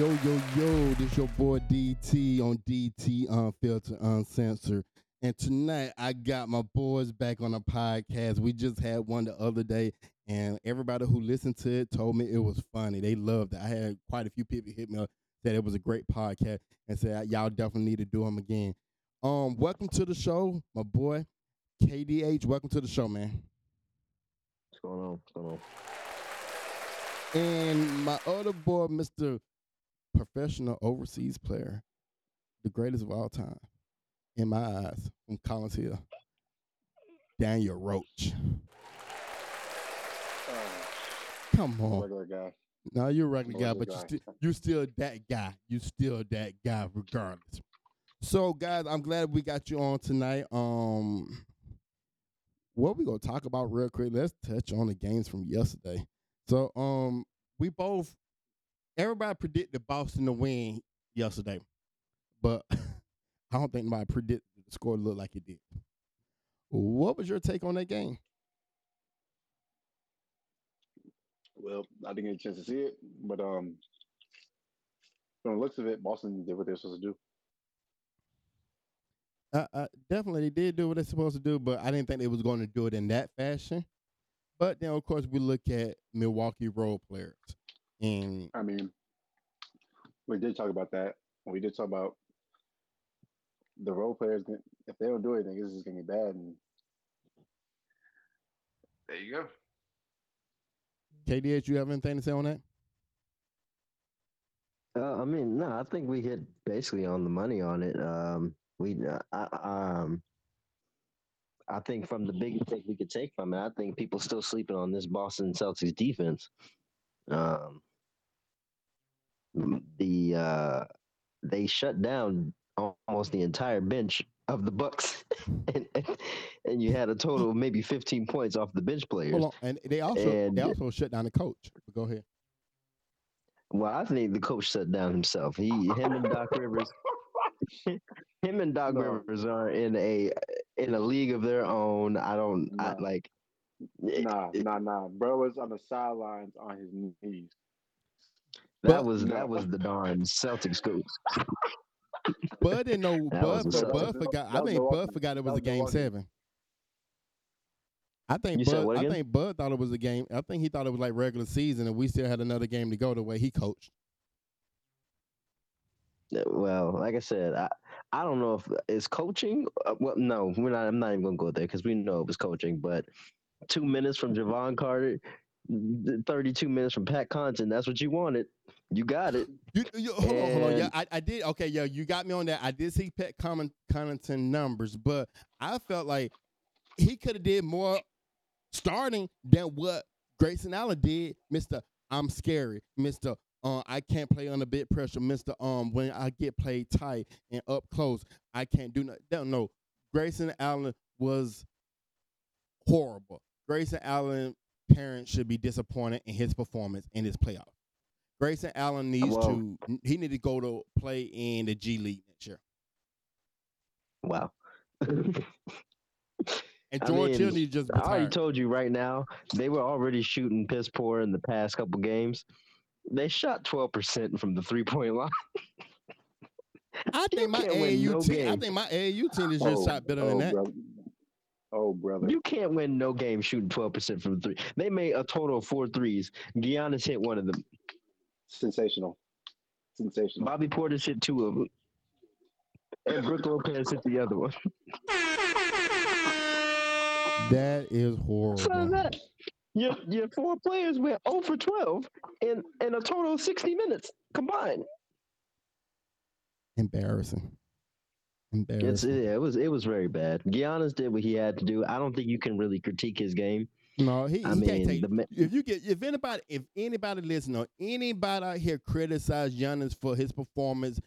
Yo, yo, yo, this your boy DT on DT Unfiltered, Uncensored. And tonight I got my boys back on a podcast. We just had one the other day, and everybody who listened to it told me it was funny. They loved it. I had quite a few people hit me up, said it was a great podcast, and said y'all definitely need to do them again. Um, welcome to the show, my boy KDH. Welcome to the show, man. What's going on? What's going on? And my other boy, Mr. Professional Overseas Player, the greatest of all time, in my eyes, from Collins Hill, Daniel Roach. Come on. Regular guy. No, you're a regular guy, but you guy. still you still that guy. You're still that guy, regardless. So, guys, I'm glad we got you on tonight. Um, what we gonna talk about real quick? Let's touch on the games from yesterday. So, um, we both everybody predicted Boston to win yesterday, but I don't think nobody predicted the score to look like it did. What was your take on that game? Well, I didn't get a chance to see it, but um, from the looks of it, Boston did what they're supposed to do. Uh, uh, definitely, they did do what they're supposed to do, but I didn't think they was going to do it in that fashion. But then, of course, we look at Milwaukee role players, and I mean, we did talk about that. We did talk about the role players. If they don't do anything, this is gonna be bad. And there you go. KDH, you have anything to say on that? Uh, I mean, no, I think we hit basically on the money on it. Um, we, uh, I, um, I think from the biggest thing we could take from it, I think people still sleeping on this Boston Celtics defense. Um, the uh, they shut down almost the entire bench of the Bucks, and, and and you had a total of maybe 15 points off the bench players. Hold on, and they also And- they also shut down the coach. Go ahead. Well, I think the coach shut down himself. He, him, and Doc Rivers, him and Doc No. Rivers are in a in a league of their own. I don't I, like. Nah, it- nah, nah. Bro was on the sidelines on his knees. That But- was that was the darn Celtics coach. Bud didn't know. Bud, was a but Bud forgot. I think Bud forgot it was a game seven. I think You Bud. I think Bud thought it was a game. I think he thought it was like regular season, and we still had another game to go. The way he coached. Uh, Well, like I said, I I don't know if it's coaching. Uh, well, no, we're not. I'm not even gonna go there because we know it was coaching. But two minutes from Jevon Carter, 32 minutes from Pat Connaughton. That's what you wanted. You got it. You, you, hold on, hold on. Yeah, I, I did. Okay, yeah, you got me on that. I did see Pat Con- Connaughton numbers, but I felt like he could have did more starting than what Grayson Allen did. Mister, I'm scary. Mister, uh, I can't play under bit pressure. Mister, um, when I get played tight and up close, I can't do nothing. Don't. Grayson Allen was horrible. Grayson Allen parents should be disappointed in his performance in this playoff. Grayson Allen needs to he need to go to play in the G League next year. Wow. And I George Hill mean, needs to just I already told you right now, they were already shooting piss poor in the past couple games. They shot 12% from the three point line. I think my AAU no team. I think my AAU team is just Oh, shot better oh, than that. brother. Oh, brother. You can't win no game shooting 12% from three. They made a total of four threes. Giannis hit one of them. Sensational. Sensational. Bobby Portis hit two of them. And Brook Lopez hit the other one. That is horrible. So horrible. that your your four players went 0 for 12 in, in a total of 60 minutes combined. Embarrassing. It's, yeah, it was it was very bad. Giannis did what he had to do. I don't think you can really critique his game. No, he, he I can't mean, take. the if you get if anybody if anybody listen or anybody out here criticize Giannis for his performance,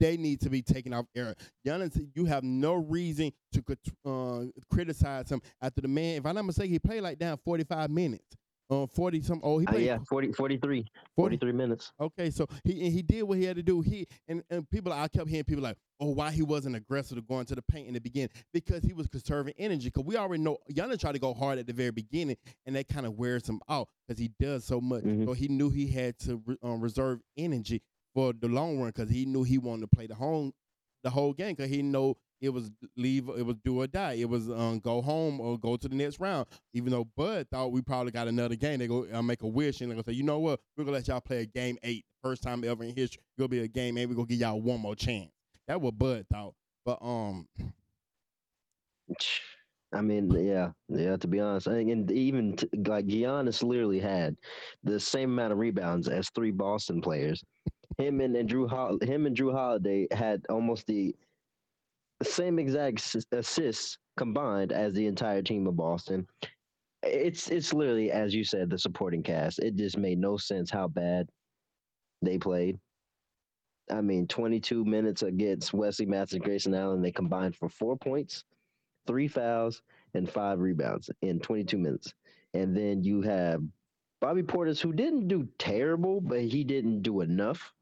they need to be taken off air. Giannis, you have no reason to uh, criticize him after the man. If I'm not mistaken, he played like down 45 minutes. Uh, 40 some. Oh, he Uh, played yeah, 40, 43, 40 43 minutes. Okay, so he and he did what he had to do. He and, and people I kept hearing people like, oh, why he wasn't aggressive to go into the paint in the beginning because he was conserving energy. Because we already know Giannis tried to go hard at the very beginning, and that kind of wears him out because he does so much. Mhm. So he knew he had to re- um, reserve energy for the long run because he knew he wanted to play the home the whole game because he know it was leave it was do or die. It was um, go home or go to the next round. Even though Bud thought we probably got another game, they go uh, make a wish and they gonna say, you know what, we're gonna let y'all play a game eight, first time ever in history. It'll be a game eight. We're gonna give y'all one more chance. That what Bud thought. But um, I mean, yeah, yeah. To be honest, and even t- like Giannis literally had the same amount of rebounds as three Boston players. Him and, and Jrue, Hol- him and Jrue Holiday had almost the same exact assists combined as the entire team of Boston. It's it's literally as you said, the supporting cast. It just made no sense how bad they played. I mean, 22 minutes against Wesley Matthews and Grayson Allen. They combined for four points, three fouls, and five rebounds in 22 minutes. And then you have Bobby Portis, who didn't do terrible, but he didn't do enough.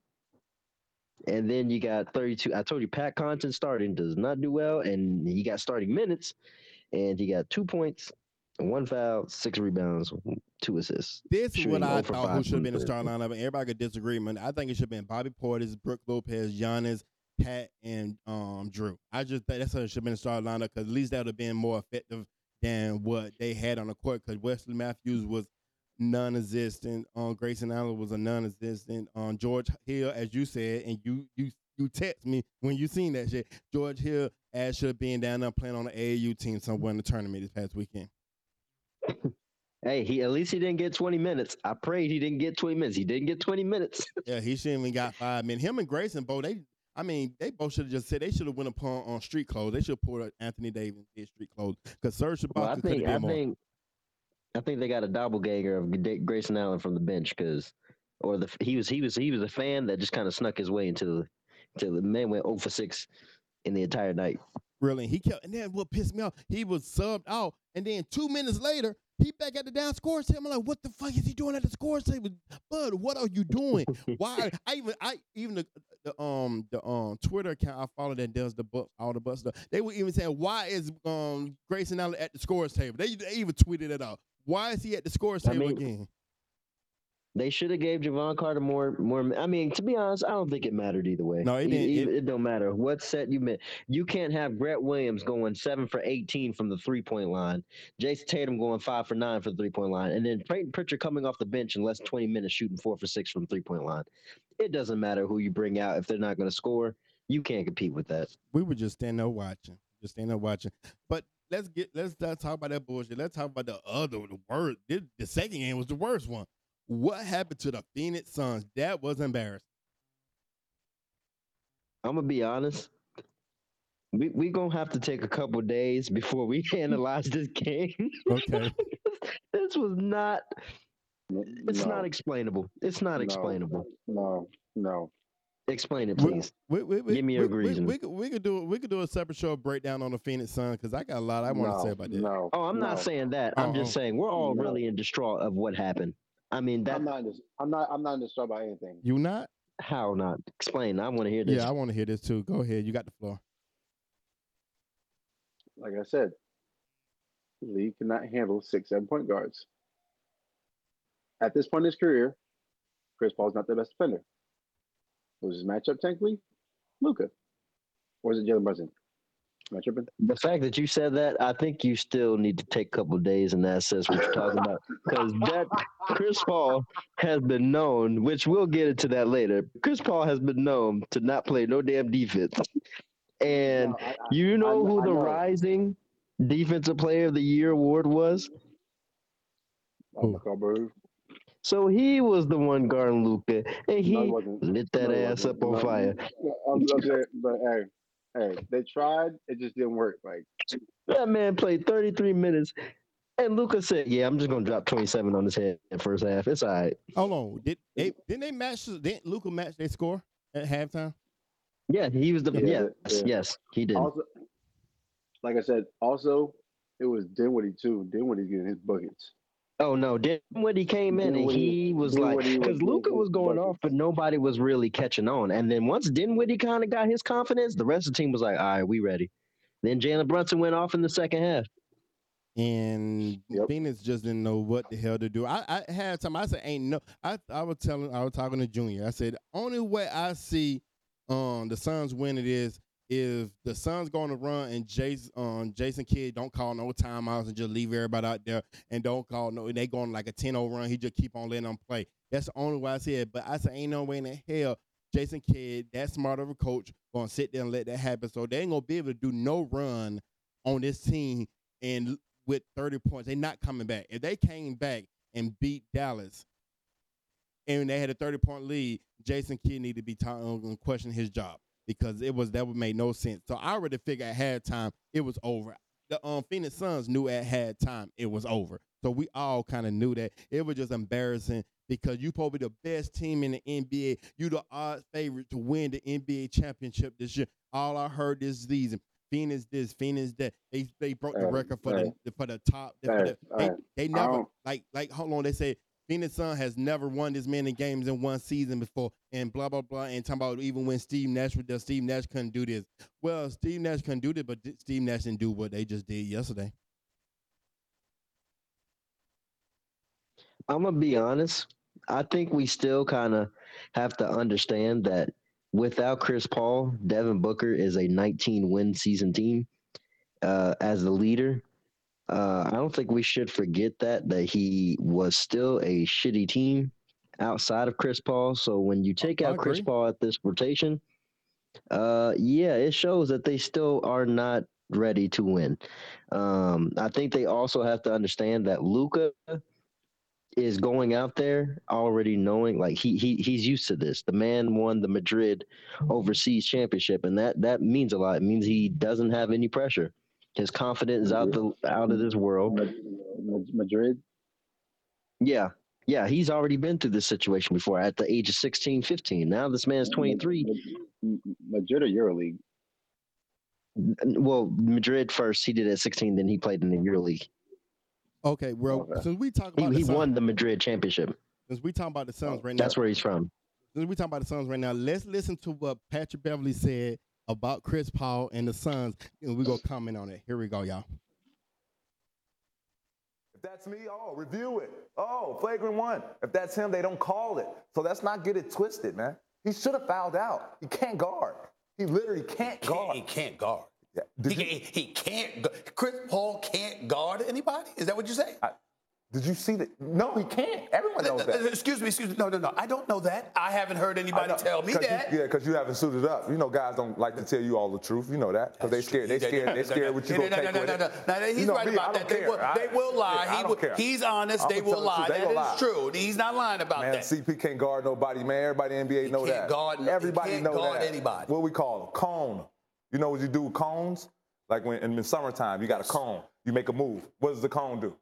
And then you got 32. I told you, Pat Connaughton starting does not do well, and he got starting minutes, and he got two points, one foul, six rebounds, two assists. This is what I thought who should have been the starting lineup, and everybody could disagree. Man, I think it should have been Bobby Portis, Brook Lopez, Giannis, Pat, and um Jrue. I just think that's how it should have been the starting lineup because at least that would have been more effective than what they had on the court. Because Wesley Matthews was non-existent. Um, Grayson Allen was a non-existent. Um, George Hill, as you said, and you you you text me when you seen that shit. George Hill as should have been down there playing on the AAU team somewhere in the tournament this past weekend. Hey, he at least he didn't get 20 minutes. I prayed he didn't get 20 minutes. He didn't get 20 minutes. Yeah, he shouldn't even got five minutes. Him and Grayson, both they. I mean, they both should have just said they should have went upon on street clothes. They should have pulled Anthony Davis in street clothes because Serge Well, I Ibaka could have think I more. think I think they got a doppelganger of Grayson Allen from the bench because, or the he was he was he was a fan that just kind of snuck his way into the to the man went 0 for six in the entire night. Really, he kept. And then what pissed me off, he was subbed out, and then two minutes later, he back at the down scores table. I'm like, what the fuck is he doing at the scores table, Bud? What are you doing? Why? I even I even the, the um the um Twitter account I follow that does the book all the bus stuff. They were even saying why is um Grayson Allen at the scores table? They, they even tweeted it out. Why is he at the scores I mean, again? They should have gave Jevon Carter more more. I mean, to be honest, I don't think it mattered either way. No, it didn't- e- it- It, don't matter what set you meant. You can't have Brett Williams going seven for 18 from the three point line, Jayson Tatum going five for nine for the three point line, and then Payton Pritchard coming off the bench in less than 20 minutes shooting four for six from the three point line. It doesn't matter who you bring out if they're not going to score. You can't compete with that. we were just standing there watching, just standing there watching. But let's get let's not talk about that bullshit. Let's talk about the other, the worst. This, the second game was the worst one. What happened to the Phoenix Suns? That was embarrassing. I'm gonna be honest. We we gonna have to take a couple days before we analyze this game. Okay. this was not. It's no, not explainable. It's not No. explainable. No, no. Explain it, please. We, we, we, Give me we, a we- reason. We, could we could do we could do a separate show breakdown on the Phoenix Suns because I got a lot I want to no, say about that. No. Oh, I'm not saying that. I'm Oh, just uh-huh. saying we're all No. really in distraught of what happened. I mean, that I'm not. I'm not. I'm not in distraught by anything. You not? how not? Explain. I want to hear this. Yeah, I want to hear this too. Go ahead. You got the floor. Like I said, the league cannot handle six, seven point guards. At this point in his career, Chris Paul is not the best defender. Was his matchup technically Luka, or is it Jalen Brunson? Am I tripping? the fact that you said that, I think you still need to take a couple days and assess what you're talking about. Because that Chris Paul has been known, which we'll get into that later. Chris Paul has been known to not play no damn defense. And No, I- I- you know I- who I the know. rising defensive player of the year award was? Mikal Bridges. So he was the one guarding Luka, and he No, it wasn't. lit that No, it ass wasn't. up on No, fire. I'm, I'm saying, but hey, hey, they tried. It just didn't work. Like That man played 33 minutes, and Luka said, "Yeah, I'm just gonna drop 27 on his head in first half. It's all right." Hold on. Did they didn't they match? Didn't Luka match their score at halftime? Yeah, he was the Yeah, yes, yeah. yes, he did. also, like I said, also it was Dinwiddie too. Dinwiddie's getting his buckets. Oh no, then when he came in and he was like, Dinwiddie was because Luka was going off, but nobody was really catching on. And then once Dinwiddie kind of got his confidence, the rest of the team was like, "All right, we ready." Then Jalen Brunson went off in the second half. and Yep. Phoenix just didn't know what the hell to do. I, I had time. I said, "Ain't no." I I was telling. I was talking to Junior. I said, "Only way I see um the Suns win it is if the Suns going to run and Jason um Jason Kidd don't call no timeouts and just leave everybody out there and don't call no. They going like a 10-0 run. He just keep on letting them play. That's the only way I see it. But I said, ain't no way in the hell Jason Kidd, that smart of a coach, gonna sit there and let that happen. So they ain't gonna be able to do no run on this team and with 30 points. They're not coming back. If they came back and beat Dallas and they had a 30 point lead, Jason Kidd need to be ta- uh, question his job because it was that would make no sense. So I already figured at halftime it was over. The um, Phoenix Suns knew at halftime it was over. So we all kind of knew that. It was just embarrassing because you probably the best team in the NBA. You the odd favorite to win the NBA championship this year. All I heard this season. Phoenix this, Phoenix that. They they broke the record for the for the top. for the- they, hey, they never like like hold on. They say Phoenix Sun has never won this many games in one season before, and blah blah blah. And talking about even when Steve Nash was Steve Nash couldn't do this. Well, Steve Nash couldn't do this, but Steve Nash didn't do what they just did yesterday. I'm gonna be honest. I think we still kind of have to understand that without Chris Paul, Devin Booker is a 19 win season team uh, as the leader. Uh, I don't think we should forget that that he was still a shitty team outside of Chris Paul. So when you take out Chris. Paul at this rotation, uh, yeah, it shows that they still are not ready to win. Um, I think they also have to understand that Luka is going out there already knowing like he he he's used to this. The man won the Madrid overseas championship, and that that means a lot. It means he doesn't have any pressure. His confidence is out the out of this world. Mad- Mad- Madrid. Yeah. Yeah, he's already been through this situation before at the age of 16, 15. Now this man's 23. Mad- Madrid or EuroLeague. Well, Madrid first, he did at 16, then he played in the EuroLeague. Okay, well, Okay. since we talk He, about the he Suns, won the Madrid championship. since we talking about the Suns right now, That's where he's from. since we talking about the Suns right now, let's listen to what Patrick Beverley said about Chris Paul and the Suns, and we gonna comment on it. Here we go, y'all. If that's me, oh, review it. Oh, flagrant one. If that's him, they don't call it. So let's not get it twisted, man. He should have fouled out. He can't guard. He literally can't Can't- guard. he can't guard. Yeah. He, you, can't, he can't. Chris Paul can't guard anybody. Is that what you say? Did you see that? No, he can't. Everyone uh, knows uh, that. Uh, excuse me, excuse me. No, no, no. I don't know that. I haven't heard anybody know, tell me 'cause you- that. yeah, because you haven't suited up. You know, guys don't like to tell you all the truth. You know that because they scared. They scared. They scared what you yeah, gonna no, take no, with no, no, no, no, he's You know right me, about that. They will, I- they will lie. yeah, he will, care. He's honest. They will lie. They That is lie. true. He's not lying about Man, that. CP can't guard nobody, man. Everybody in the NBA know can't that. guard- he Everybody can't know guard that. anybody. What we call them? Cone. You know what you do with cones? Like when in the summertime, you got a cone. You make a move. What does the cone do?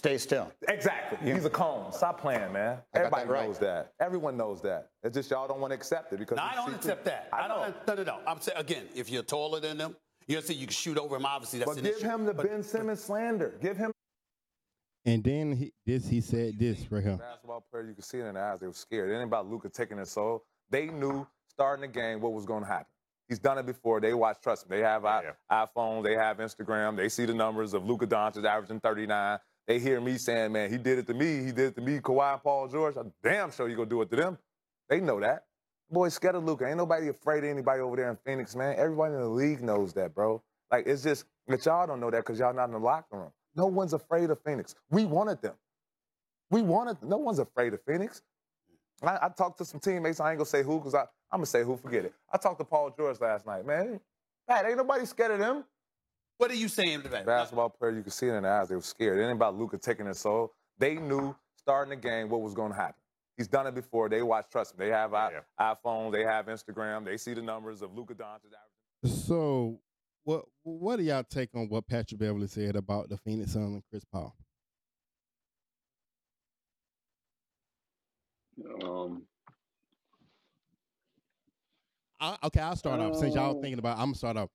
Stay still. Exactly. He's a cone. Stop playing, man. I Everybody that right. knows that. Everyone knows that. It's just y'all don't want to accept it because No, I don't see accept that. I I don't. No, no, no. I'm saying again, if you're taller than them, you'll see you can shoot over him. Obviously, that's But an give issue. him the But- Ben Simmons slander. Give him And then he, this he said this right here. basketball player. You could see it in their eyes. They were scared. It ain't about Luka taking his soul. They knew starting the game what was going to happen. He's done it before. They watch. Trust me. They have i- iPhones. They have Instagram. They see the numbers of Luka Doncic averaging 39. They hear me saying, "Man, he did it to me. He did it to me." Kawhi Paul George. I'm damn sure you gonna do it to them. They know that. Boys scared of Luka. Ain't nobody afraid of anybody over there in Phoenix, man. Everybody in the league knows that, bro. Like it's just that y'all don't know that because y'all not in the locker room. No one's afraid of Phoenix. We wanted them. We wanted. No one's afraid of Phoenix. I, I talked to some teammates. I ain't gonna say who because I'm gonna say who. Forget it. I talked to Paul George last night, man. Pat, ain't nobody scared of them. What are you saying to that? Basketball player, you could see it in their eyes. They were scared. It ain't about Luka taking his soul. They knew starting the game what was going to happen. He's done it before. They watch. Trust me. They have i- iPhones. They have Instagram. They see the numbers of Luka Doncic. averaging- So, what what do y'all take on what Patrick Beverley said about the Phoenix Suns and Chris Paul? Um, I, okay, I'll start off. Since y'all Oh. thinking about, it, I'm gonna start off.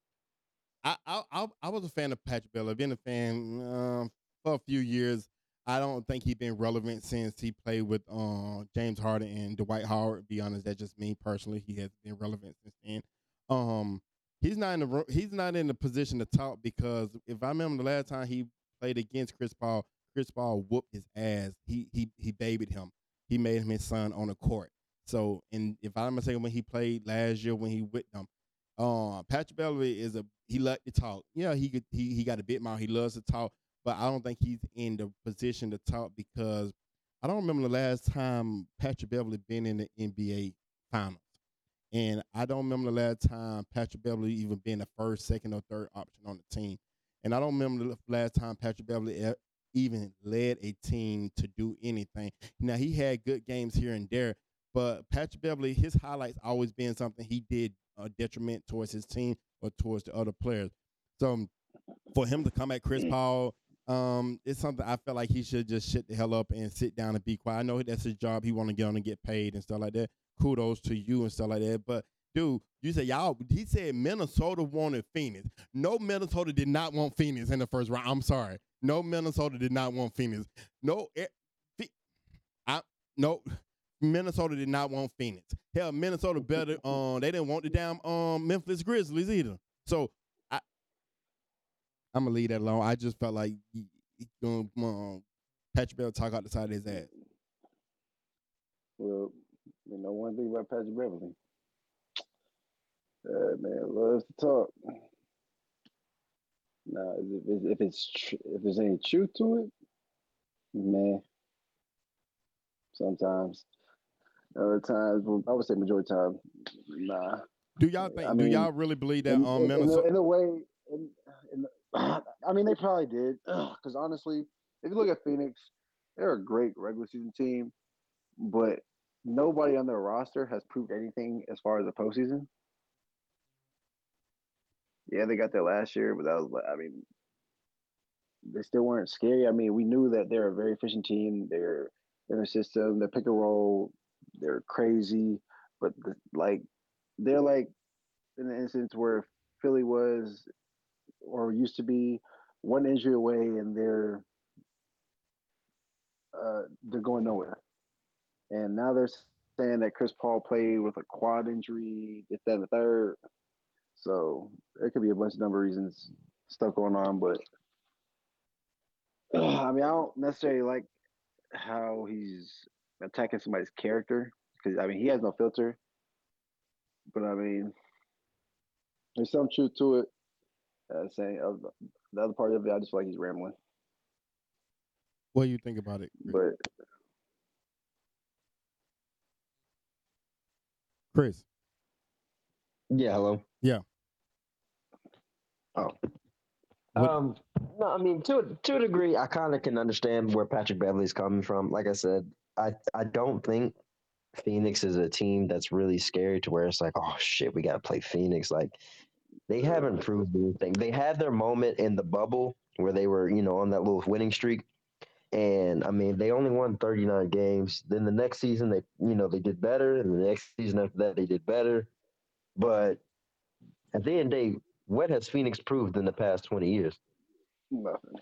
I, I I was a fan of Patrick Beverley. I've been a fan um, for a few years. I don't think he's been relevant since he played with uh, James Harden and Dwight Howard. Be honest, that's just me personally. He has been relevant since then. Um, he's not in the he's not in the position to talk because if I remember the last time he played against Chris Paul, Chris Paul whooped his ass. He he he babied him. He made him his son on the court. So, and if I'm mistaken, when he played last year, when he with them, uh, Patrick Beverley is a he like to talk. Yeah, he could he he got a bit mouth. He loves to talk, but I don't think he's in the position to talk because I don't remember the last time Patrick Beverley been in the NBA finals. And I don't remember the last time Patrick Beverley even been the first, second, or third option on the team. And I don't remember the last time Patrick Beverley even led a team to do anything. Now he had good games here and there, but Patrick Beverley, his highlights always been something he did a detriment towards his team or towards the other players. So um, for him to come at Chris Paul, um, it's something I felt like he should just shut the hell up and sit down and be quiet. I know that's his job. He want to get on and get paid and stuff like that. Kudos to you and stuff like that. But dude, you say y'all. He said Minnesota wanted Phoenix. No, Minnesota did not want Phoenix in the first round. I'm sorry. No, Minnesota did not want Phoenix. No, it, I no. Minnesota did not want Phoenix. Hell, Minnesota better. Um, they didn't want the damn um Memphis Grizzlies either. So I, I'm gonna leave that alone. I just felt like he, he, um, Patrick Bell talk out the side of his ass. Well, you know one thing about Patrick Beverley. Uh, man loves to talk. Now, if, if it's tr- if there's any truth to it, man, sometimes. Other times, well, I would say majority of time, nah. Do y'all think? I mean, do y'all really believe that in, um, Minnesota? In, in, a way, in, in, I mean, they probably did. Because honestly, if you look at Phoenix, they're a great regular season team, but nobody on their roster has proved anything as far as the postseason. Yeah, they got that last year, but that was, I mean, they still weren't scary. I mean, we knew that they're a very efficient team. They're in their system. They pick and roll they're crazy, but the, like they're like in the instance where Philly was or used to be one injury away and they're uh, they're going nowhere. And now they're saying that Chris Paul played with a quad injury, this, that, the third. So there could be a bunch of number of reasons stuff going on, but I mean, I don't necessarily like how he's attacking somebody's character because I mean he has no filter. But I mean, there's some truth to it. Uh, saying uh, the other part of it, I just feel like he's rambling. What do you think about it? But Chris. Yeah. Hello. Yeah. Oh. What? Um. No, I mean to to a degree, I kind of can understand where Patrick Beverley's coming from. Like I said, I I don't think Phoenix is a team that's really scary to where it's like, oh shit, we gotta play Phoenix. Like they haven't proved anything. They had their moment in the bubble where they were, you know, on that little winning streak. And I mean, they only won 39 games. Then the next season, they, you know, they did better. And the next season after that, they did better. But at the end of the day, what has Phoenix proved in the past 20 years? Nothing.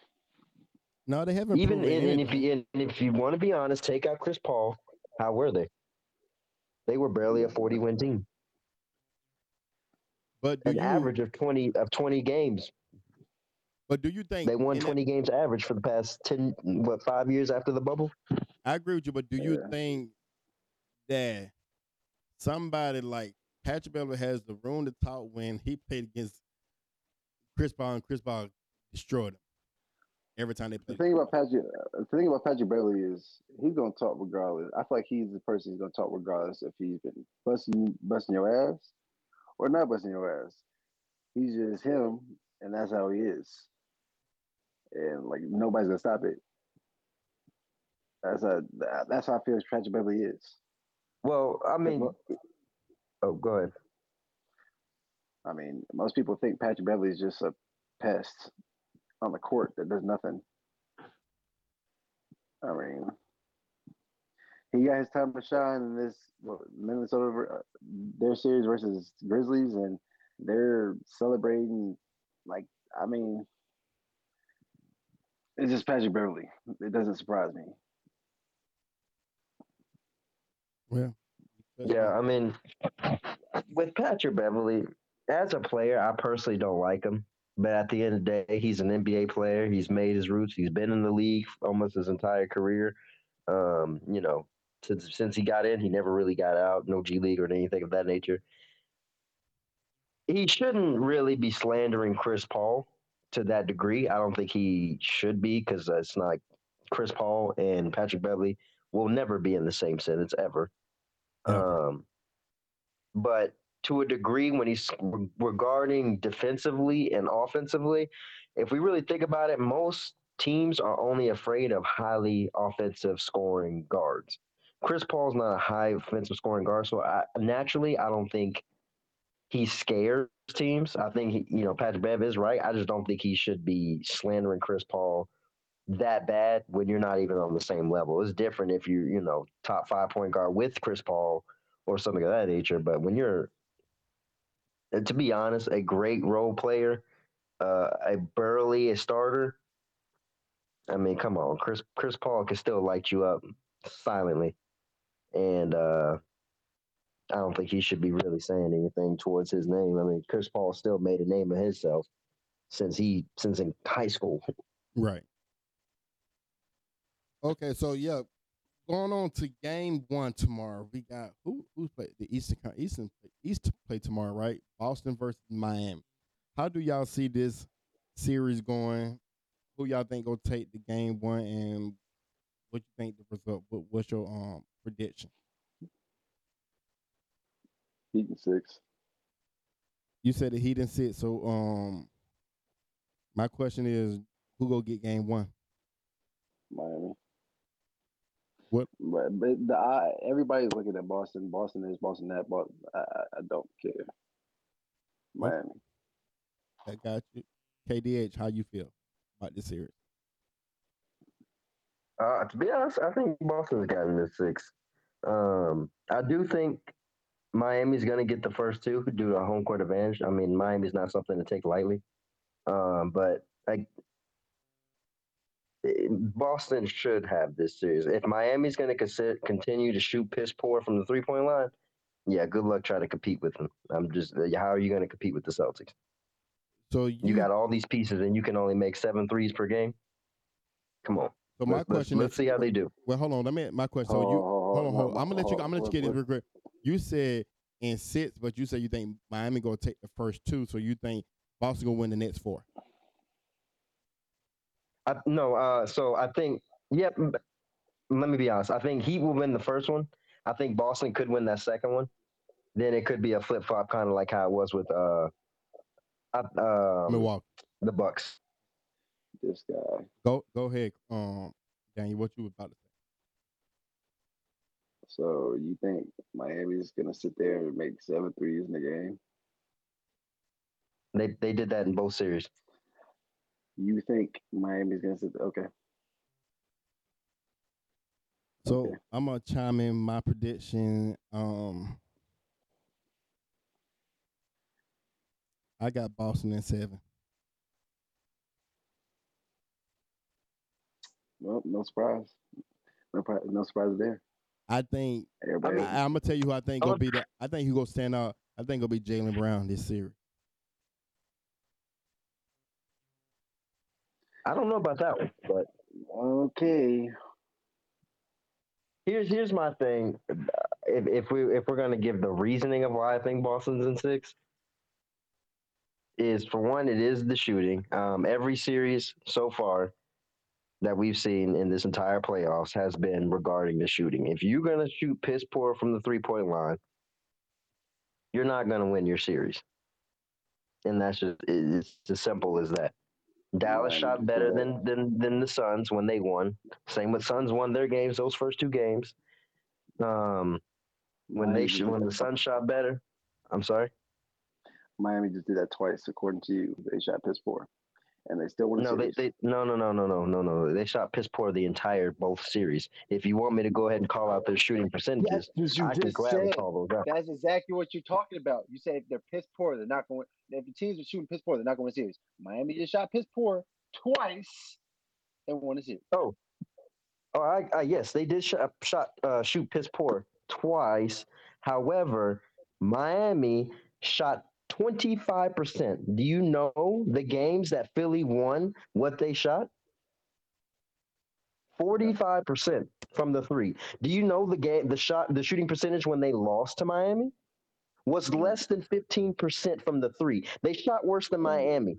No, they haven't. Even and, and if you and if you want to be honest, take out Chris Paul. How were they? They were barely a forty win team. But an you, average of twenty of twenty games. But do you think they won twenty that, games average for the past ten what five years after the bubble? I agree with you, but do you yeah. think that somebody like Patrick Beverley has the room to talk when he played against Chris Paul and Chris Paul destroyed him? Every time they play. The thing about Patrick, the thing about Patrick Beverley is he's gonna talk regardless. I feel like he's the person who's gonna talk regardless if he's been busting busting your ass or not busting your ass. He's just him, and that's how he is. And like nobody's gonna stop it. That's a that's how I feel Patrick Beverley is. Well, I mean, oh, go ahead. I mean, most people think Patrick Beverley is just a pest on the court that does nothing. I mean, he got his time to shine in this Minnesota uh, their series versus Grizzlies, and they're celebrating. Like, I mean, it's just Patrick Beverley. It doesn't surprise me. Yeah. Yeah, I mean, with Patrick Beverley, as a player, I personally don't like him. But at the end of the day, he's an NBA player. He's made his roots. He's been in the league almost his entire career. Um, you know, since since he got in, he never really got out. No G League or anything of that nature. He shouldn't really be slandering Chris Paul to that degree. I don't think he should be because it's not Chris Paul and Patrick Beverley will never be in the same sentence ever. Ever. Um, but to a degree, when he's regarding defensively and offensively, if we really think about it, most teams are only afraid of highly offensive scoring guards. Chris Paul's not a high offensive scoring guard, so I, naturally, I don't think he scares teams. I think he, you know Patrick Bev is right. I just don't think he should be slandering Chris Paul that bad when you're not even on the same level. It's different if you're you know top five point guard with Chris Paul or something of that nature. But when you're, uh, to be honest, a great role player, uh, a burly a starter. I mean, come on, Chris Chris Paul can still light you up silently, and uh, I don't think he should be really saying anything towards his name. I mean, Chris Paul still made a name of himself since he since in high school. Right. Okay, so yeah, going on to game one tomorrow. We got who who's play the Eastern Eastern East play tomorrow, right? Boston versus Miami. How do y'all see this series going? Who y'all think gonna take the game one, and what you think the result? What, what's your um prediction? Heat and six. You said the Heat and six. So um, my question is, who go get game one? Miami. What? But, but the I, everybody's looking at Boston. Boston is Boston that, but I, I- I don't care. Miami. I got you. KDH, how you feel about this series? Uh, to be honest, I think Boston's gotten this six. Um, I do think Miami's going to get the first two due to home court advantage. I mean, Miami's not something to take lightly. Um, but like eh, Boston should have this series. If Miami's going to continue to shoot piss poor from the three point line, yeah, good luck trying to compete with them. I'm just, uh, how are you going to compete with the Celtics? So you, You got all these pieces and you can only make seven threes per game. Come on. So my Let's- let's- question let's see how they do. Well, hold on. Let me my question. So you hold on, hold on. I'm gonna let you. I'm gonna let you get this real quick. You said in six, but you said you think Miami gonna take the first two. So you think Boston gonna win the next four? I, no, uh, so I think, yep. m- let me be honest. I think Heat will win the first one. I think Boston could win that second one. Then it could be a flip flop, kind of like how it was with uh, uh, Milwaukee. the Bucks. This guy. Go go ahead, um, Daniel. What you about to say? So you think Miami's gonna sit there and make seven threes in the game? They they did that in both series. You think Miami's gonna sit? Okay. So Okay. I'm gonna chime in my prediction. Um, I got Boston in seven. Well, no surprise. No, no surprise there. I think Everybody. I, am gonna tell you who I think I'm gonna be the. I think who gonna stand out. I think gonna be Jaylen Brown this series. I don't know about that one, but okay. here's here's my thing. If if we if we're gonna give the reasoning of why I think Boston's in six, is for one, it is the shooting. Um, every series so far that we've seen in this entire playoffs has been regarding the shooting. If you're gonna shoot piss poor from the three point line, you're not gonna win your series. And that's just it's as simple as that. Dallas shot better than, than than the Suns when they won. Same with Suns won their games, those first two games. Um, when they Miami just when the Suns shot better. I'm sorry. Miami just did that twice, according to you. They shot piss poor, and they still won the No, they, they no no no no no no no. They shot piss poor the entire both series. If you want me to go ahead and call out their shooting percentages, That's I can just gladly said. call those out. That's exactly what you're talking about. You say if they're piss poor, they're not going. If the teams are shooting piss poor, they're not going to win series. Miami just shot piss poor twice and won the series. Oh, I, I yes, they did shot, shot uh, shoot piss poor twice. However, Miami shot 25%. Do you know the games that Philly won, what they shot? 45% from the three. Do you know the game, the shot, the shooting percentage when they lost to Miami was less than 15% from the three. They shot worse than Miami.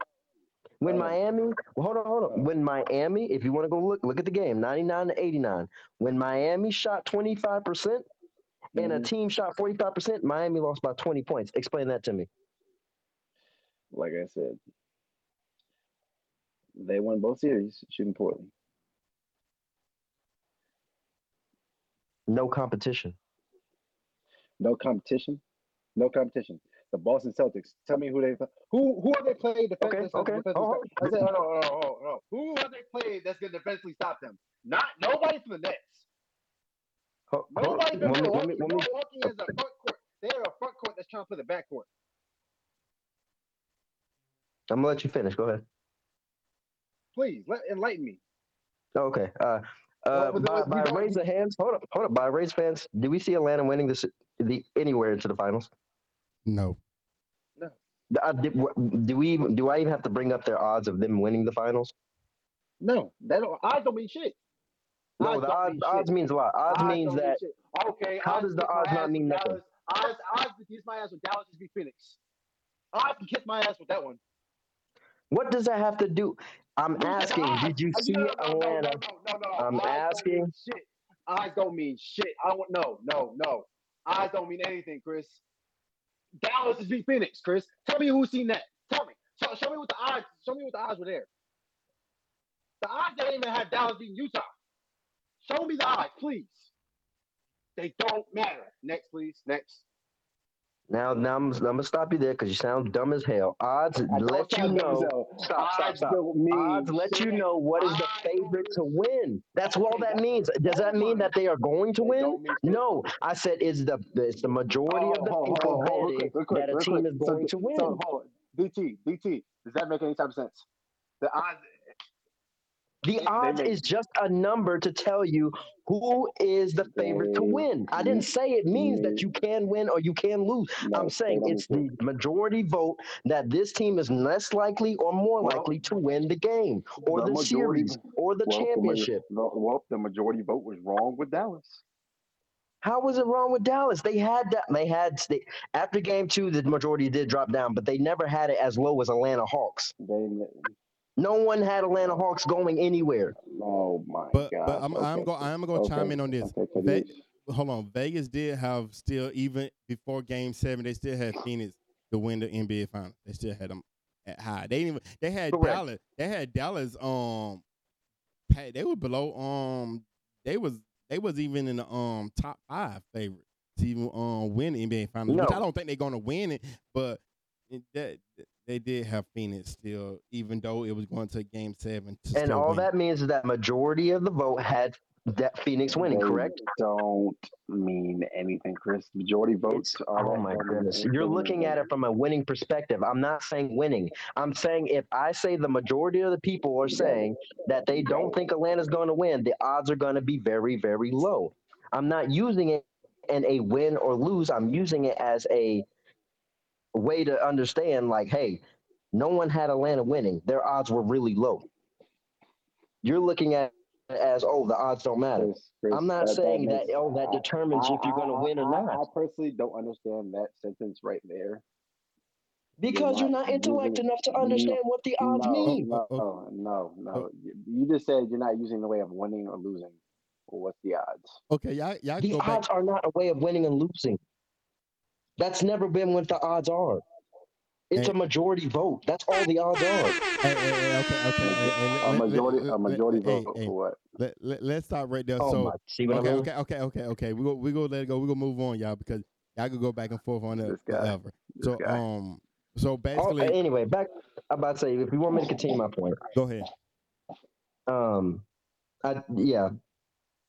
When Miami, well, hold on, hold on. When Miami, if you want to go look, look at the game, 99 to 89. When Miami shot 25% and a Mhm. team shot 45%, Miami lost by 20 points. Explain that to me. Like I said, they won both series shooting poorly. No competition. No competition. No competition. The Boston Celtics. Tell me who they who who have they played defensively? Okay, okay. Oh, I said, hold on, hold on, hold on, hold on. Who have they played that's gonna defensively stop them? Not nobody from the Nets. Nobody from let me- let Milwaukee. me- let me- Milwaukee is a front court. They're a front court that's trying to play the back court. I'm gonna let you finish. Go ahead. Please let enlighten me. Okay. Uh, uh, Well, by, by you raise of hands, hold up, hold up. By raise of hands, do we see Atlanta winning this the anywhere into the finals? No. Uh, did, do we do I even have to bring up their odds of them winning the finals? No, that don't odds don't mean shit. No, Odds the odds, mean odds means a lot. Odds, means don't mean that okay. how does the odds not mean with nothing? Dallas. Odds odds can kiss my ass with Dallas just be Phoenix. Odds can kiss my ass with that one. What does that have to do? I'm Look at the asking, did you see no, no, Atlanta? No, no, no. I'm don't asking- shit. Odds don't mean shit. I don't no, no, no. Odds don't mean anything, Chris. Dallas is beat Phoenix, Chris. Tell me who's seen that. Tell me. Show, show me what the odds. Show me what the odds were there. The odds didn't even have Dallas beating Utah. Show me the odds, please. They don't matter. Next, please. Next. Now, now I'm, I'm gonna stop you there because you sound dumb as hell. Odds I let you sound dumb as know. Stop, stop, Odds stop. Odds let you know what is the favorite to win. That's all that means. Does that mean that they are going to win? don't mean shit. No, I said is the it's the majority of the Oh, hold people hold hold on, real betting quick, quick, that a team is going to win. Hold. DT, DT, does that make any type of sense? The odds The odds is just a number to tell you who is the favorite to win. I didn't say it means that you can win or you can lose. I'm saying it's the majority vote that this team is less likely or more likely to win the game or the the, majority- series or the well, championship. the- well, the majority vote was wrong with Dallas. How was it wrong with Dallas? They had that. They had they, after game two, the majority did drop down, but they never had it as low as Atlanta Hawks. They, No one had Atlanta Hawks going anywhere. oh my But god. but I'm I'm okay. go I'm gonna chime Okay, in on this. okay, Ve- hold on, Vegas did have still even before Game Seven, they still had Phoenix to win the NBA Finals. They still had them at high. They didn't even they had Correct. Dallas. They had Dallas. Um, pa- they were below. Um, they was they was even in the um top five favorite to even um win the NBA Finals. Which I don't think they're gonna win it, but that they did have Phoenix still, even though it was going to Game Seven. To And all win that means is that majority of the vote had that Phoenix winning, They correct? Don't mean anything, Chris. Majority votes. Are oh my don't goodness. You're looking at it from a winning perspective. I'm not saying winning. I'm saying if I say the majority of the people are saying that they don't think Atlanta's going to win, the odds are going to be very, very low. I'm not using it in a win or lose. I'm using it as a way to understand like, hey, no one had Atlanta winning. Their odds were really low. You're looking at it as, oh, the odds don't matter. Chris, Chris, I'm not uh, saying that, makes- oh, that I- determines I- if you're going to win or not. I personally don't understand that sentence right there. Because you're not not intellect using- enough to understand what the odds no, mean. No, Oh, no, no, no. You- You just said you're not using the way of winning or losing. Well, what's the odds? Okay, y'all y'all The go back. odds are not a way of winning and losing. That's never been what the odds are. It's Hey. a majority vote. That's all the odds are. Hey, hey, hey, okay, okay. hey, hey, let- A let- let- majority, let- a majority hey, vote hey, for what? Let, let, let's stop right there. Oh so my! See what okay, I mean? okay, okay, okay, okay. We go we go let it go. We gonna move on, y'all, because y'all could go back and forth on it This forever. This So guy. um so Oh, basically anyway, back. I'm about to say, if you want me to continue my point, go ahead. um, I yeah,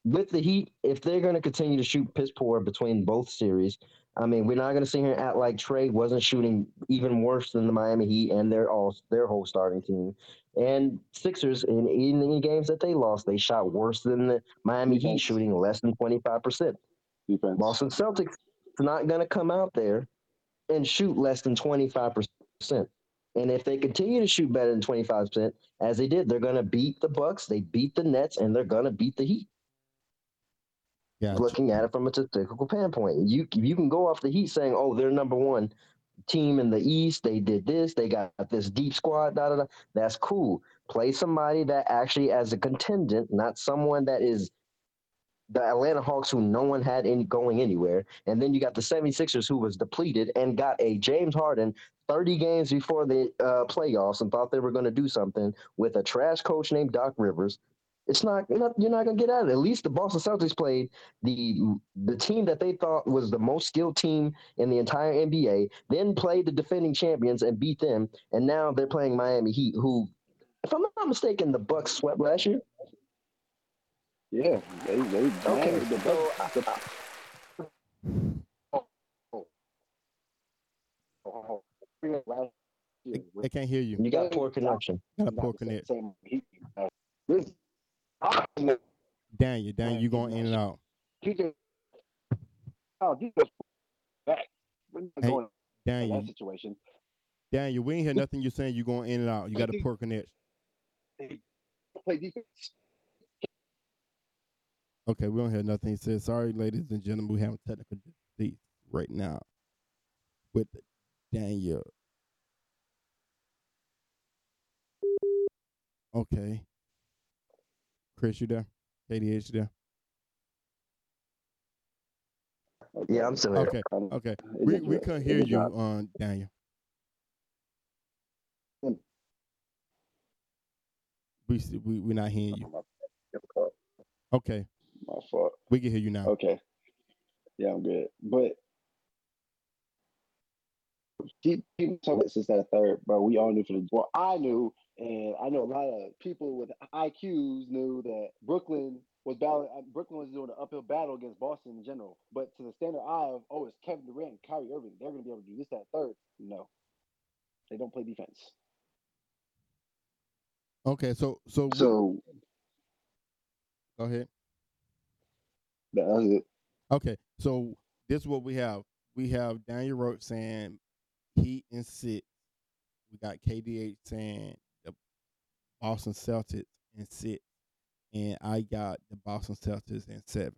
with the Heat, if they're going to continue to shoot piss poor between both series, I mean, we're not going to sit here and act like Trae wasn't shooting even worse than the Miami Heat and their all their whole starting team. And Sixers in in the games that they lost, they shot worse than the Miami Heat, shooting less than twenty five percent. Defense. Boston Celtics is not going to come out there and shoot less than 25%. And if they continue to shoot better than 25%, as they did, they're going to beat the Bucks, they beat the Nets, and they're going to beat the Heat. Yeah, Looking at it from a statistical standpoint, you you can go off the Heat saying, "Oh, they're number one team in the East. They did this. They got this deep squad." Da da da. That's cool. Play somebody that actually as a contingent, not someone that is the Atlanta Hawks who no one had any going anywhere. And then you got the 76ers who was depleted and got a James Harden 30 games before the uh, playoffs and thought they were going to do something with a trash coach named Doc Rivers. It's not, you're not, you're not going to get out of it. At least the Boston Celtics played the the team that they thought was the most skilled team in the entire NBA, then played the defending champions and beat them. And now they're playing Miami Heat, who, if I'm not mistaken, the Bucks swept last year. Yeah, they they Okay, the, so the, oh, they, with they can't hear you. You got poor connection. Got a poor connection. same Heat. This, Daniel, Daniel, you going in and out. just, oh, just back. We're not Hey, going in that situation. Daniel, we ain't hear nothing you saying. You going in and out. You got a poor connection. He play defense. Okay, we don't hear nothing. He said, "Sorry, ladies and gentlemen, we having technical difficulties right now with Daniel." Okay, Chris, you there? KDH, you there? Yeah, I'm still here. Okay, okay. We we couldn't hear you, um, Daniel. We s- we we not hearing you. Okay, my fault. we can hear you now. Okay. Yeah, I'm good. But keep keep talking since that third, bro. We all knew for the well, I knew, and I know a lot of people with IQs knew that Brooklyn was battling. uh, Brooklyn was doing an uphill battle against Boston in general. But to the standard eye of oh, it's Kevin Durant and Kyrie Irving, they're gonna be able to do this, that, third. No, they don't play defense. Okay, so so, So go ahead. that was it. Okay, so this is what we have. We have Daniel Roach saying Heat and six. We got KDH saying Boston Celtics and six, and I got the Boston Celtics and seven.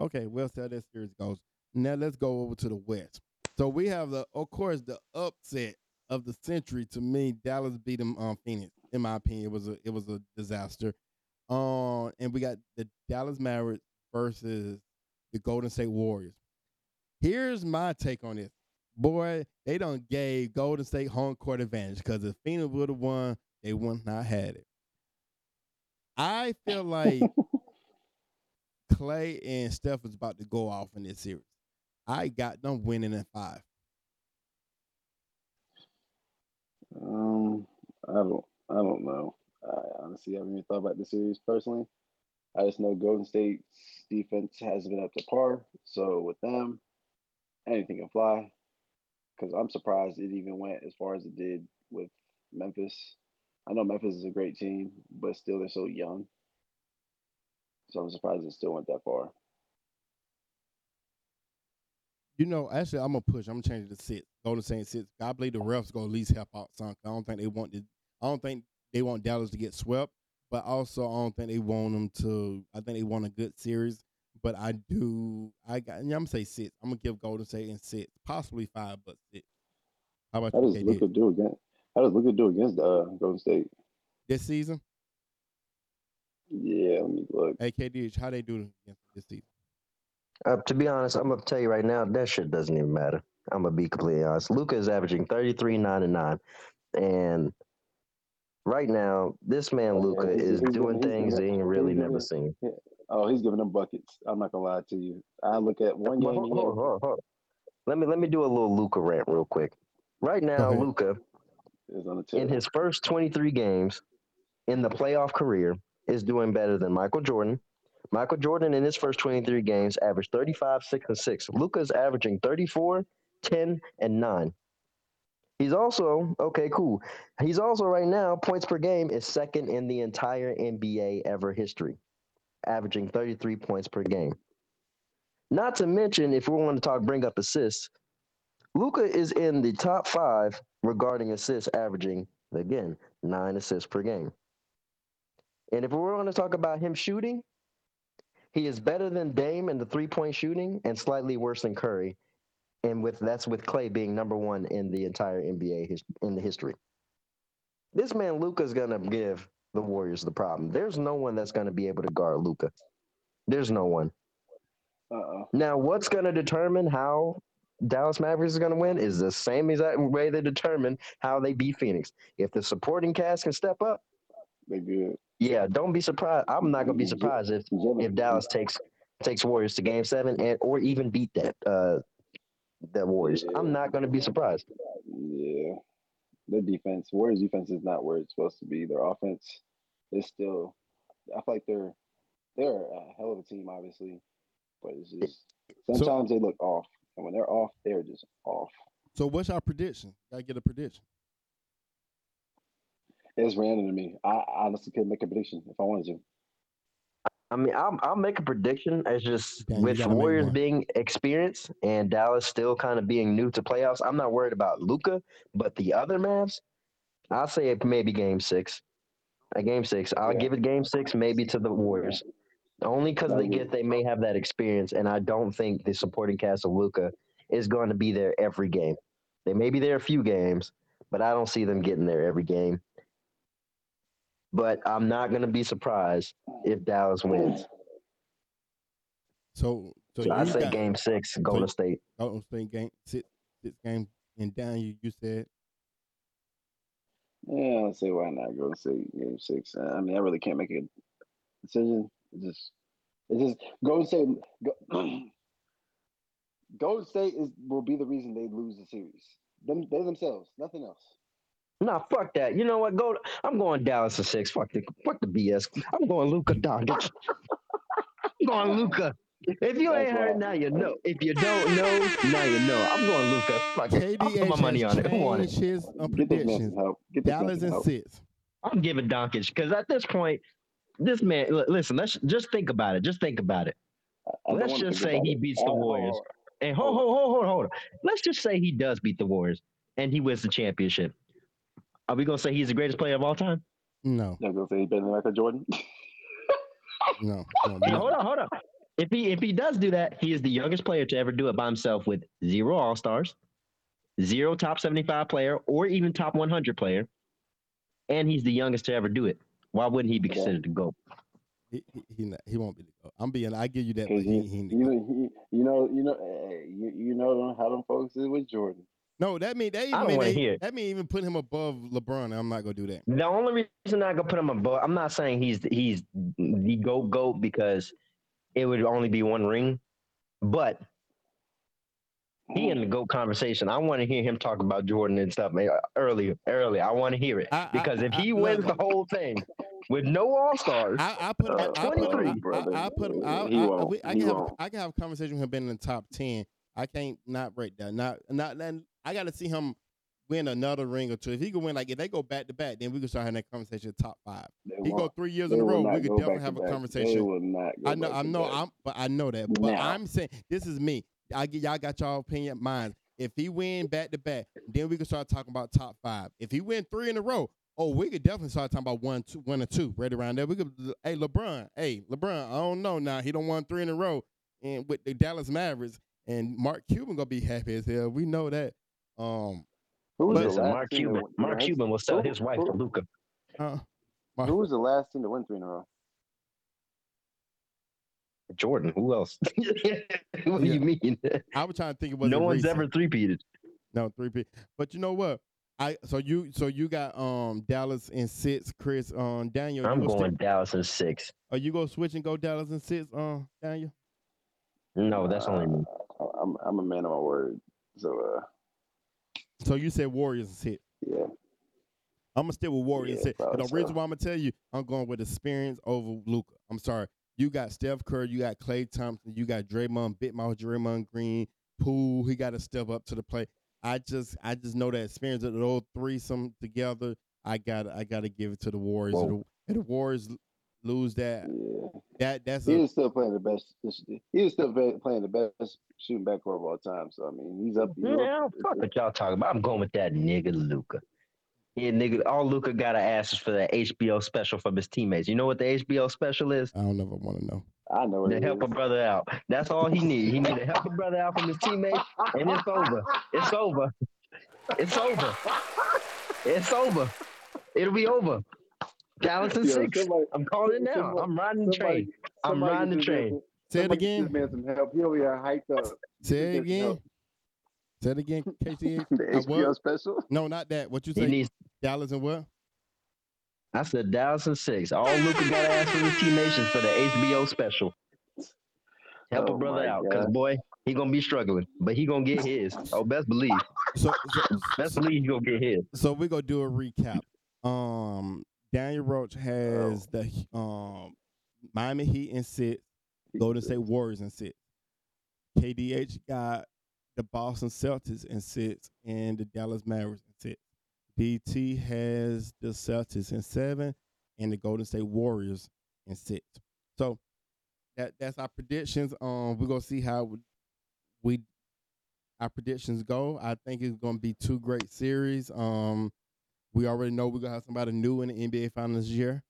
Okay, well, so that series goes. Now let's go over to the West. So we have the, of course, the upset of the century. To me, Dallas beat them on Phoenix. In my opinion, it was a it was a disaster. Um, and we got the Dallas Mavericks versus the Golden State Warriors. Here's my take on this. Boy, they don't gave Golden State home court advantage because if Phoenix would have won, they would not had it. I feel like Klay and Steph is about to go off in this series. I got them winning in five. Um, I don't, I don't know. I honestly haven't even thought about the series personally. I just know Golden State's defense hasn't been up to par. So with them, anything can fly. Because I'm surprised it even went as far as it did with Memphis. I know Memphis is a great team, but still they're so young. So I'm surprised it still went that far. You know, actually, I'm gonna push. I'm gonna change it to six. Golden State six. I believe the refs gonna at least help out some. I don't think they want to. I don't think they want Dallas to get swept, but also I don't think they want them to. I think they want a good series, but I do. I got. I'm gonna say six. I'm gonna give Golden State and six, possibly five, but six. How about you, KD? Luka do against? How does Luka do against uh, Golden State? this season? Yeah, let me look. Hey, KD, how they do against this season? Uh, to be honest, I'm gonna tell you right now, that shit doesn't even matter. I'm gonna be completely honest. Luka is averaging 33, 9, and 9. And right now, this man yeah, Luka he's- is he's doing giving- he's things they giving- ain't really he's never giving- seen. Oh, he's giving them buckets. I'm not gonna lie to you. I look at one game. hold, hold, hold, hold. Let me let me do a little Luka rant real quick. Right now, ahead. Luca is on the in his first 23 games in the playoff career is doing better than Michael Jordan. Michael Jordan in his first 23 games averaged 35, 6, and 6. Luka's averaging 34, 10, and 9. He's also, okay, cool. He's also right now, points per game is second in the entire NBA ever history, averaging 33 points per game. Not to mention, if we want to talk bring up assists, Luka is in the top five regarding assists, averaging again nine assists per game. And if we're going to talk about him shooting, he is better than Dame in the three point shooting and slightly worse than Curry. And with that's with Klay being number one in the entire NBA his, in the history. This man Luka is gonna give the Warriors the problem. There's no one that's gonna be able to guard Luka. There's no one. Uh-uh. Now, what's gonna determine how Dallas Mavericks is gonna win is the same exact way they determine how they beat Phoenix. If the supporting cast can step up, They good. yeah, don't be surprised. I'm not gonna be surprised if if Dallas takes takes Warriors to Game Seven and or even beat that uh the Warriors. I'm not gonna be surprised. Yeah. the defense, Warriors defense is not where it's supposed to be. Their offense is still I feel like they're they're a hell of a team, obviously. But it's just sometimes they look off. And when they're off, they're just off. So what's our prediction? Gotta get a prediction. It's random to me. I honestly couldn't make a prediction if I wanted to. I mean, I'll, I'll make a prediction. It's just Damn, with Warriors being experienced and Dallas still kind of being new to playoffs. I'm not worried about Luka, but the other Mavs, I'll say it maybe Game Six. A Game Six, I'll Yeah. give it Game Six, maybe to the Warriors, only because they get they may have that experience, and I don't think the supporting cast of Luka is going to be there every game. They may be there a few games, but I don't see them getting there every game. But I'm not going to be surprised if Dallas wins. So so, So I say got game six, Golden State. Golden State game six six game and down you you said Yeah, I'll say why not go say game six. Uh, I mean, I really can't make a decision. It's just, it's just Golden State. Go, Golden State is will be the reason they lose the series. Them, they themselves, nothing else. Nah, fuck that. You know what? Go. I'm going Dallas to six. Fuck the fuck the BS. I'm going Luka Doncic. I'm going Luka. If you ain't That's heard, wild. now you know. If you don't know, now you know. I'm going Luka. Fuck it. I'll put my money on it. Who on it? changed his Get this man predictions. some help. Get this man Dallas and help. six. I'm giving Doncic because at this point, this man. li- Listen, let's just think about it. Just think about it. I Let's just say he beats the Oh, oh, Warriors. oh. And hold, hold, hold, hold, hold. on. Let's just say he does beat the Warriors and he wins the championship. Are we gonna say he's the greatest player of all time? No, Y'all gonna say he better than Michael Jordan? no, no. Hey, no. hold on, hold on. If he if he does do that, he is the youngest player to ever do it by himself with zero All Stars, zero top seventy five player, or even top one hundred player, and he's the youngest to ever do it. Why wouldn't he be Yeah. considered to go? He, he, he, not, he won't be the goat. I'm being. I give you that, but Because he, you, he you, know, he, you know, you know, hey, you, you know how them folks is with Jordan. No, that mean they I even mean they, hear that mean even put him above LeBron. I'm not gonna do that. The only reason I could put him above, I'm not saying he's he's the goat goat because it would only be one ring, but he in the goat conversation. I want to hear him talk about Jordan and stuff man, early, early. I want to hear it I- I- because if I- he look, wins the whole thing with no All Stars, I, I put him. I, Uh, I put him. 23, I, brother. I, I put him. I, He I, won't. we- I can have. I can have a conversation with him being in the top ten. I can't not break that. Not not. Then I got to see him win another ring or two. If he can win, like if they go back to back, then we can start having that conversation. Top five. They He go three years in a row. We could definitely have a back. They conversation. will not go I know, I know. I'm, but I know that. But Now. I'm saying this is me. I get y'all got y'all opinion, mine. If he win back to back, then we can start talking about top five. If he win three in a row, oh, we could definitely start talking about one, two, one or two, right around there. We could, hey LeBron, hey LeBron, I don't know now. He don't won three in a row, and with the Dallas Mavericks, and Mark Cuban gonna be happy as hell. We know that. Um, Who was But- the last Mark Cuban, Mark Cuban will sell his wife to Luca. uh, Who was the last team to win three in a row? Jordan, who else? what do you mean? I was trying to think it was no one's ever three-peated. No, three P. But you know what? I so you so you got um Dallas and six, Chris. Um Daniel, I'm gonna stick- Dallas and six. Are you gonna switch and go Dallas and six, um Daniel? No, that's only me. Uh, I'm I'm a man of my word. So uh, So you said Warriors and six. yeah, I'm gonna stick with Warriors and six. But the probably reason so. why I'm gonna tell you, I'm going with experience over Luka. I'm sorry. You got Steph Curry, you got Klay Thompson, you got Draymond, Big Mouth, Draymond Green, Poole. He got to step up to the plate. I just, I just know that experience of those threesome together. I got, I got to give it to the Warriors. And the, and the Warriors, lose that. Yeah. That that's He a, is still playing the best. He is still playing the best shooting backcourt of all time. So I mean, he's up. He's Yeah, up- fuck what y'all talking about. I'm going with that nigga Luka. Yeah, nigga. All Luka got to ask is for that HBO special from his teammates. You know what the HBO special is? I don't ever want to know. I know what To it help a brother out. That's all he need. He need to help a brother out from his teammates, and it's over. It's over. It's over. It's over. It'll be over. Dallas and Yo, six. somebody- I'm calling it now. somebody- I'm riding the somebody- train. I'm riding the get this man train. some- Say it get again. Man some help. He over here hyped up. Say it Get some again. Help. Say it again. KCH. The Uh, what? HBO special. No, not that. What you He say? needs. Dallas and what? I said Dallas and six. All Luka got to ask from his teammates is for the HBO special. Help a Oh brother my out, cause boy, he gonna be struggling, but he gonna get his. Oh, best believe, So, so, best believe he gonna get his. so we're gonna do a recap. Um, Daniel Roach has the um Miami Heat in six, Golden State Warriors in six. KDH got the Boston Celtics in six and the Dallas Mavericks in six. DT has the Celtics in seven and the Golden State Warriors in six. So that that's our predictions. Um, we're gonna see how we our predictions go. I think it's gonna be two great series. Um, we already know we're gonna have somebody new in the NBA Finals this year.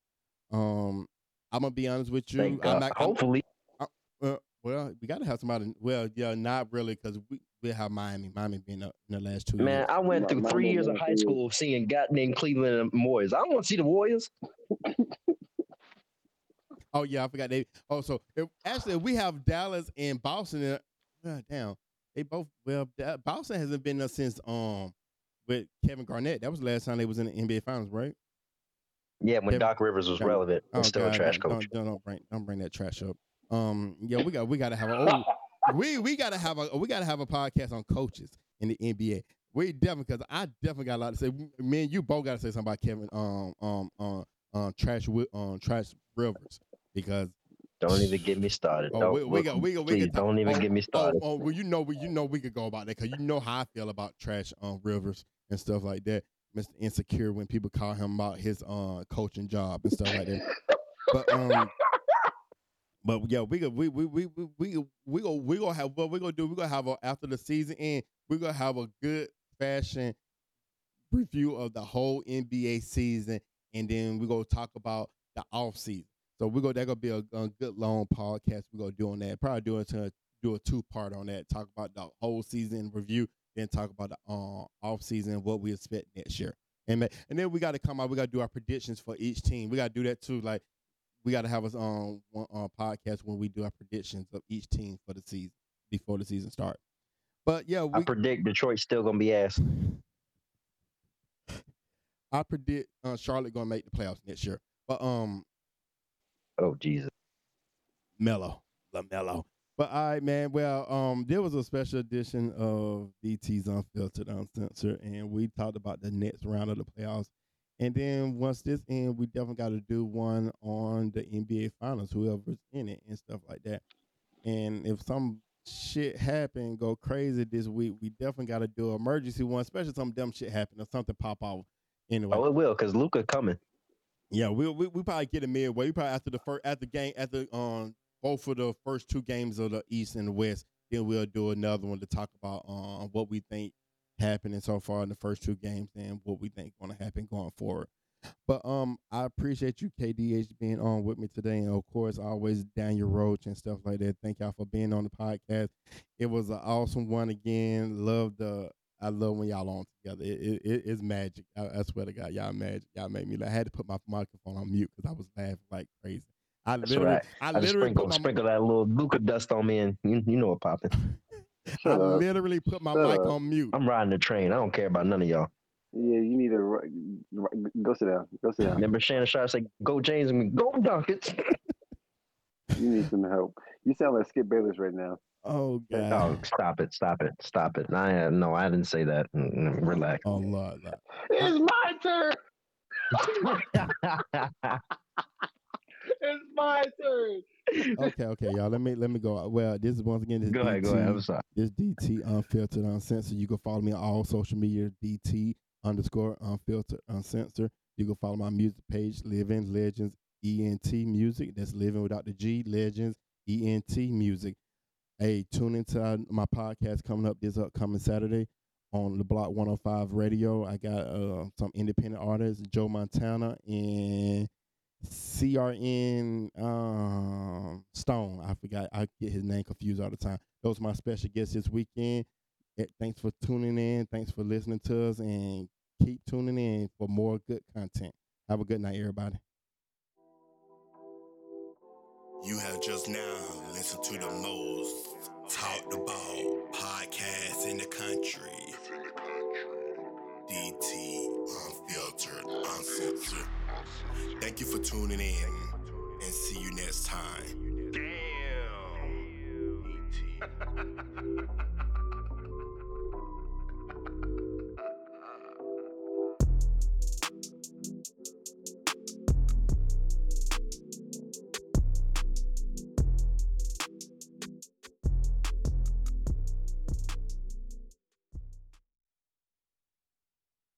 Um, I'm gonna be honest with you. I'm not, I'm- Hopefully, uh, well, we gotta have somebody. Well, yeah, not really, because we we have Miami. Miami been up in the last two man, years. I went through my three years of high school seeing goddamn Cleveland and Warriors. I don't want to see the Warriors. Oh yeah, I forgot they. Oh, so if, actually, we have Dallas and Boston. God damn, they both. Well, Boston hasn't been there since um with Kevin Garnett. That was the last time they was in the NBA Finals, right? Yeah, when Kevin- Doc Rivers was relevant and still a trash coach. Don't, don't bring don't bring that trash up. Um, yeah, we got we got to have a oh, we we got to have a we got to have a podcast on coaches in the NBA. We definitely because I definitely got a lot to say. Me and you both got to say something about Kevin um um um um trash um trash Rivers because Don't even get me started. Oh, Don't- we, we got we got we please don't even oh, get me Oh, started. oh, well, you know, we you know we could go about that because you know how I feel about trash um Rivers and stuff like that. Mr. Insecure when people call him about his uh coaching job and stuff like that. But um, but yeah, we we we we we we we go we gonna have what we gonna do. We gonna have a, after the season end. We gonna have a good fashion review of the whole NBA season, and then we gonna talk about the off season. So we go. That gonna be a, a good long podcast. We gonna do on that. Probably do to do a two part on that. Talk about the whole season review, then talk about the uh, off season, what we expect next year, and and then we got to come out. We got to do our predictions for each team. We got to do that too. Like we got to have us on one uh, podcast when we do our predictions of each team for the season before the season starts. But yeah, I predict Detroit's still gonna be ass. I predict uh, Charlotte gonna make the playoffs next year. But um, Oh Jesus. Melo, LaMelo. But all right, man. Well, um, there was a special edition of DT's Unfiltered, Uncensored, and we talked about the next round of the playoffs. And then once this end, we definitely got to do one on the NBA Finals, whoever's in it and stuff like that. And if some shit happen, go crazy this week, we definitely got to do an emergency one, especially some dumb shit happen or something pop off. Anyway, Oh, it will, cause Luka coming. yeah, we we we probably get a midway. We probably after the first after game after um both of the first two games of the East and the West, then we'll do another one to talk about um what we think happening so far in the first two games and what we think going to happen going forward. But um, I appreciate you, KDH, being on with me today, and of course, always Daniel Roach and stuff like that. Thank y'all for being on the podcast. It was an awesome one again. Love the I love when y'all on together. It, it, it- it's magic. I, I swear to God, y'all magic. Y'all made me. laugh. I had to put my microphone on mute because I was laughing like crazy. I That's literally, right. I I, literally sprinkle sprinkle that little Luka dust on me, and you, you know what popping. I up. literally put my Shut mic up. on mute. I'm riding the train. I don't care about none of y'all. Yeah, you need to ri- ri- go sit down. Go sit down. Remember Shannon Sharpe say, "Go James and go Duckets." You need some help. You sound like Skip Bayless right now. Oh Oh, God. stop it! Stop it! Stop it! I no, I didn't say that. Mm, mm, Relax. Oh Lord. Lord. It's my turn. It's my turn. Okay, okay, y'all. Let me let me go. Well, this is once again. This go ahead. Go DT. ahead. I'm sorry. This DT Unfiltered Uncensored. You can follow me on all social media, DT underscore Unfiltered Uncensored. You can follow my music page, Living Legends ENT Music. That's Living Without the G, Legends, ENT Music. Hey, tune into my podcast coming up this upcoming Saturday on the Block 105 Radio. I got uh, some independent artists, Joe Montana and CRN um, Stone. I forgot. I get his name confused all the time. Those are my special guests this weekend. Eh, Thanks for tuning in. Thanks for listening to us, and keep tuning in for more good content. Have a good night, everybody. You have just now listened to the most talked about podcast in the country. DT Unfiltered, Uncensored. Thank you for tuning in and see you next time. Damn. Damn.